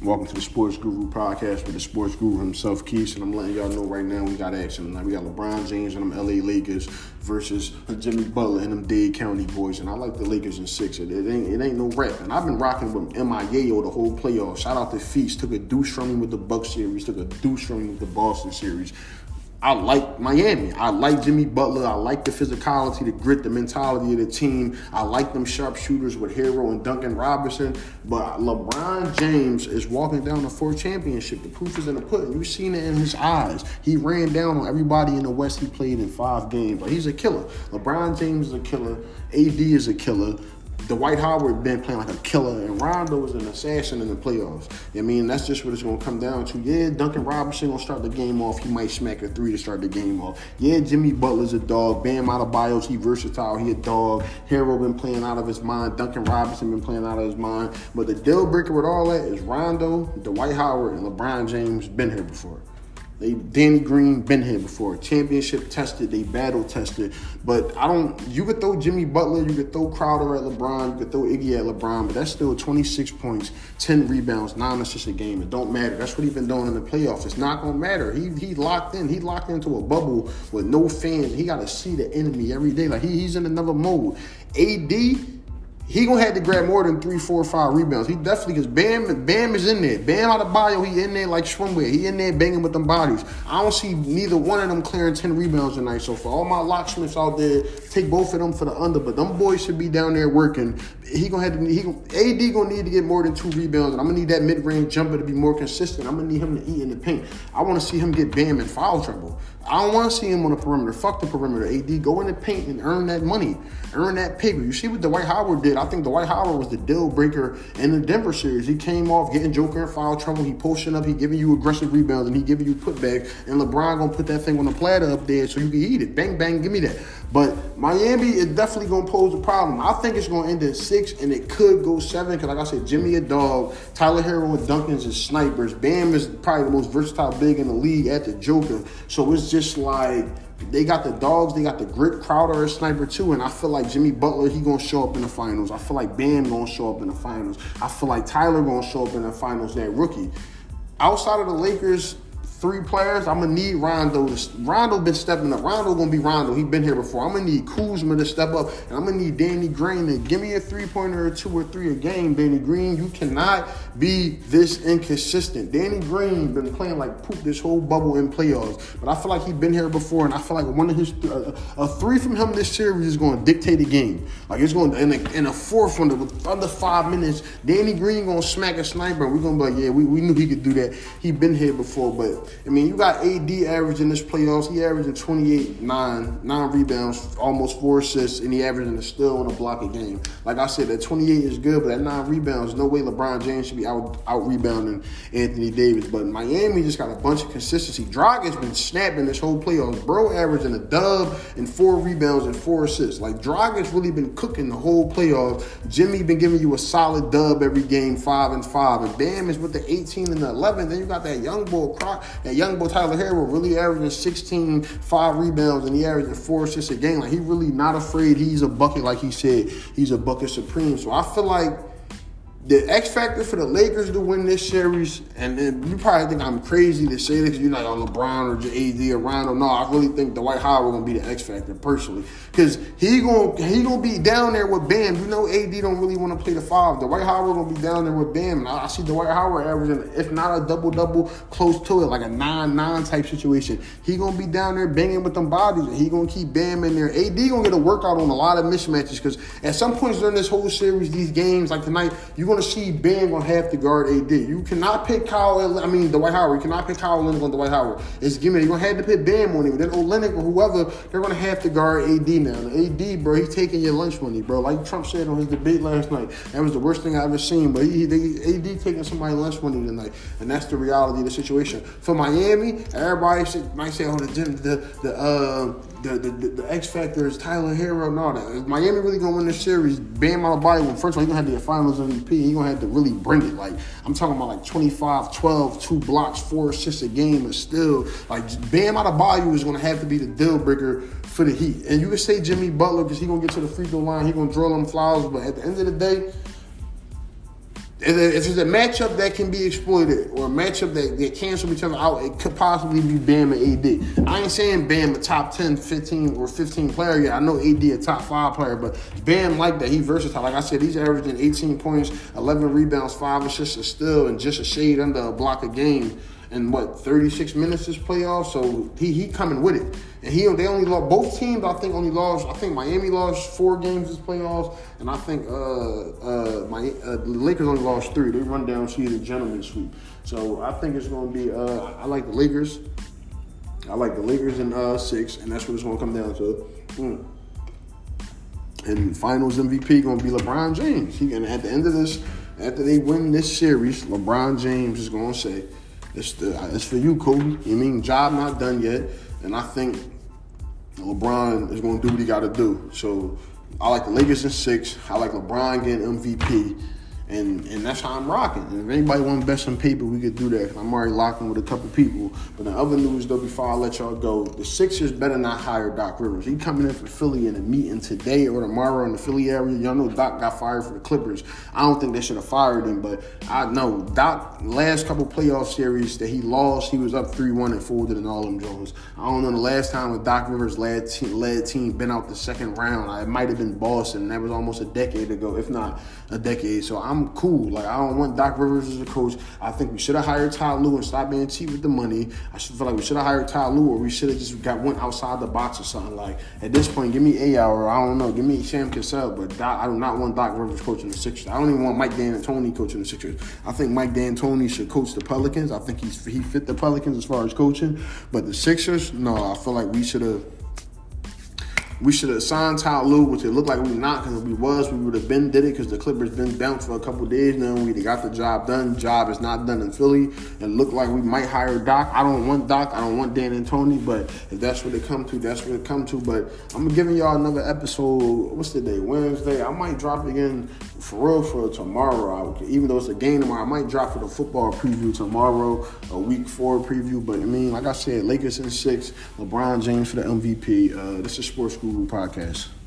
Welcome to the Sports Guru podcast with the Sports Guru himself, Keith. And I'm letting y'all know right now we got action tonight. We got LeBron James and them LA Lakers versus Jimmy Butler and them Dade County boys. And I like the Lakers in six. It, it ain't it ain't no rap. And I've been rocking with MIA the whole playoff. Shout out to Feast. Took a deuce from me with the Bucks series. Took a deuce from me with the Boston series. I like Miami. I like Jimmy Butler. I like the physicality, the grit, the mentality of the team. I like them sharpshooters with Herro and Duncan Robinson. But LeBron James is walking down the fourth championship. The proof is in the pudding. You've seen it in his eyes. He ran down on everybody in the West he played in five games. But he's a killer. LeBron James is a killer. AD is a killer. Dwight Howard been playing like a killer, and Rondo was an assassin in the playoffs. I mean, that's just what it's going to come down to. Yeah, Duncan Robinson to start the game off. He might smack a three to start the game off. Yeah, Jimmy Butler's a dog. Bam Adebayo's he versatile. He a dog. Herro been playing out of his mind. Duncan Robinson been playing out of his mind. But the deal breaker with all that is Rondo, Dwight Howard, and LeBron James been here before. They Danny Green been here before. Championship tested, they battle tested. But I don't you could throw Jimmy Butler, you could throw Crowder at LeBron, you could throw Iggy at LeBron, but that's still 26 points, 10 rebounds, nine assists a game. It don't matter. That's what he's been doing in the playoffs. It's not gonna matter. He he locked in. He locked into a bubble with no fans. He gotta see the enemy every day. Like he, he's in another mode. AD he gonna have to grab more than three, four, five rebounds. He definitely because Bam, Bam is in there. Bam Adebayo, he in there like swimwear. He in there banging with them bodies. I don't see neither one of them clearing ten rebounds tonight. So for all my locksmiths out there, take both of them for the under. But them boys should be down there working. He gonna have to. He AD gonna need to get more than two rebounds, and I'm gonna need that mid range jumper to be more consistent. I'm gonna need him to eat in the paint. I want to see him get Bam in foul trouble. I don't want to see him on the perimeter. Fuck the perimeter. AD, go in the paint and earn that money, earn that paper. You see what Dwight Howard did? I think Dwight Howard was the deal breaker in the Denver series. He came off getting Joker in foul trouble. He posting up. He giving you aggressive rebounds and he giving you putbacks. And LeBron gonna put that thing on the platter up there so you can eat it. Bang bang, give me that. But Miami is definitely gonna pose a problem. I think it's gonna end at six and it could go seven because, like I said, Jimmy a dog, Tyler Herro and Duncan's is snipers. Bam is probably the most versatile big in the league at the Joker. So it's just like they got the dogs, they got the grit. Crowder a sniper too, and I feel like Jimmy Butler he gonna show up in the finals. I feel like Bam gonna show up in the finals. I feel like Tyler gonna show up in the finals. That rookie. Outside of the Lakers, three players, I'm gonna need Rondo. To, Rondo been stepping up. Rondo gonna be Rondo. He been here before. I'm gonna need Kuzma to step up, and I'm gonna need Danny Green to give me a three pointer or two or three a game. Danny Green, you cannot be this inconsistent. Danny Green been playing like poop this whole bubble in playoffs, but I feel like he been here before, and I feel like one of his uh, a three from him this series is gonna dictate the game. Like it's going in a, in a fourth one under five minutes. Danny Green gonna smack a sniper, we're gonna be like, yeah, we, we knew he could do that. He been here before, but I mean, you got AD averaging this playoffs. He averaging 28, 9, 9 rebounds, almost 4 assists, and he averaging a steal and a block a game. Like I said, that 28 is good, but that 9 rebounds, no way LeBron James should be out, out rebounding Anthony Davis. But Miami just got a bunch of consistency. Dragic's been snapping this whole playoffs. Bro averaging a dub and 4 rebounds and 4 assists. Like Dragic's really been cooking the whole playoffs. Jimmy been giving you a solid dub every game, 5 and 5. And Bam is with the 18 and the 11. Then you got that young boy, Croc, that young boy Tyler Herro really averaging 16, five rebounds, and he averaging four assists a game. Like he really not afraid. He's a bucket, like he said. He's a bucket supreme. So I feel like the X factor for the Lakers to win this series, and then you probably think I'm crazy to say this you're not on LeBron or AD or Rondo. No, I really think Dwight Howard gonna be the X factor personally because he gonna he gonna be down there with Bam. You know, AD don't really want to play the five. Dwight Howard gonna be down there with Bam. And I, I see Dwight Howard averaging, if not a double double, close to it, like a nine nine type situation. He gonna be down there banging with them bodies, and he gonna keep Bam in there. AD gonna get a workout on a lot of mismatches because at some points during this whole series, these games like tonight, you're gonna see Bam gonna have to guard AD. You cannot pick Kyle. I mean Dwight Howard. You cannot pick Kyle Olynyk on Dwight Howard. It's gimme. You're gonna have to put Bam on him. Then Olynyk or whoever, they're gonna have to guard AD now. And AD, bro, he's taking your lunch money, bro. Like Trump said on his debate last night. That was the worst thing I ever seen. But he, they, AD taking somebody lunch money tonight, and that's the reality of the situation. For Miami, everybody might say, "Oh, the the the uh, the, the, the, the X Factor is Tyler Herro and all that. Is Miami really gonna win this series? Bam Adebayo, well, first of all, he gonna have to get Finals MVP. He gonna have to really bring it. Like I'm talking about like 25, 12, two blocks, four assists a game, and still like Bam Adebayo is gonna have to be the deal breaker for the Heat. And you can say Jimmy Butler because he gonna get to the free throw line, he gonna drill them flowers, but at the end of the day if it's a matchup that can be exploited or a matchup that, that cancel each other out, it could possibly be Bam and AD. I ain't saying Bam a top 10, 15, or 15 player yet. I know AD a top 5 player, but Bam like that. He versatile. Like I said, he's averaging 18 points, 11 rebounds, 5 assists, a steal, and just a shade under a block a game in what 36 minutes this playoff. So he he coming with it, and he they only lost both teams. I think only lost. I think Miami lost four games this playoffs, and I think uh uh my uh, the Lakers only lost three. They run down see the gentleman sweep. So I think it's to be. Uh, I like the Lakers. I like the Lakers in uh, six, and that's what it's to come down to. Mm. And Finals MVP to be LeBron James. He and at the end of this, after they win this series, LeBron James is to say it's, it's for you, Kobe. You mean job not done yet, and I think LeBron is going to do what he got to do. So I like the Lakers in six. I like LeBron getting MVP. And and that's how I'm rocking. And if anybody want to bet some paper, we could do that. I'm already locking with a couple people. But the other news, though, before I let y'all go, the Sixers better not hire Doc Rivers. He coming in for Philly in a meeting today or tomorrow in the Philly area. Y'all know Doc got fired for the Clippers. I don't think they should have fired him, but I know Doc last couple playoff series that he lost, he was up three one and folded in all them Jones. I don't know the last time with Doc Rivers led team, led team been out the second round. It might have been Boston. That was almost a decade ago, if not a decade. So I'm I'm cool. Like I don't want Doc Rivers as a coach. I think we should have hired Ty Lue and stop being cheap with the money. I should feel like we should have hired Ty Lue, or we should have just got one outside the box or something. Like at this point, give me a hour. I don't know. Give me Sam Cassell, but Doc, I do not want Doc Rivers coaching the Sixers. I don't even want Mike D'Antoni coaching the Sixers. I think Mike D'Antoni should coach the Pelicans. I think he's he fit the Pelicans as far as coaching, but the Sixers, no. I feel like we should have we should have signed Ty Lue, which it looked like we not, because if we was, we would have been did it, because the Clippers been bounced for a couple days now. We got the job done. Job is not done in Philly. It looked like we might hire Doc. I don't want Doc. I don't want D'Antoni, but if that's what it come to, that's what it come to. But I'm giving y'all another episode. What's the day? Wednesday. I might drop again for real for tomorrow. even though it's a game tomorrow, I might drop for the football preview tomorrow, a week four preview. But I mean, like I said, Lakers in six, LeBron James for the MVP. Uh, this is Sports Guru Podcast.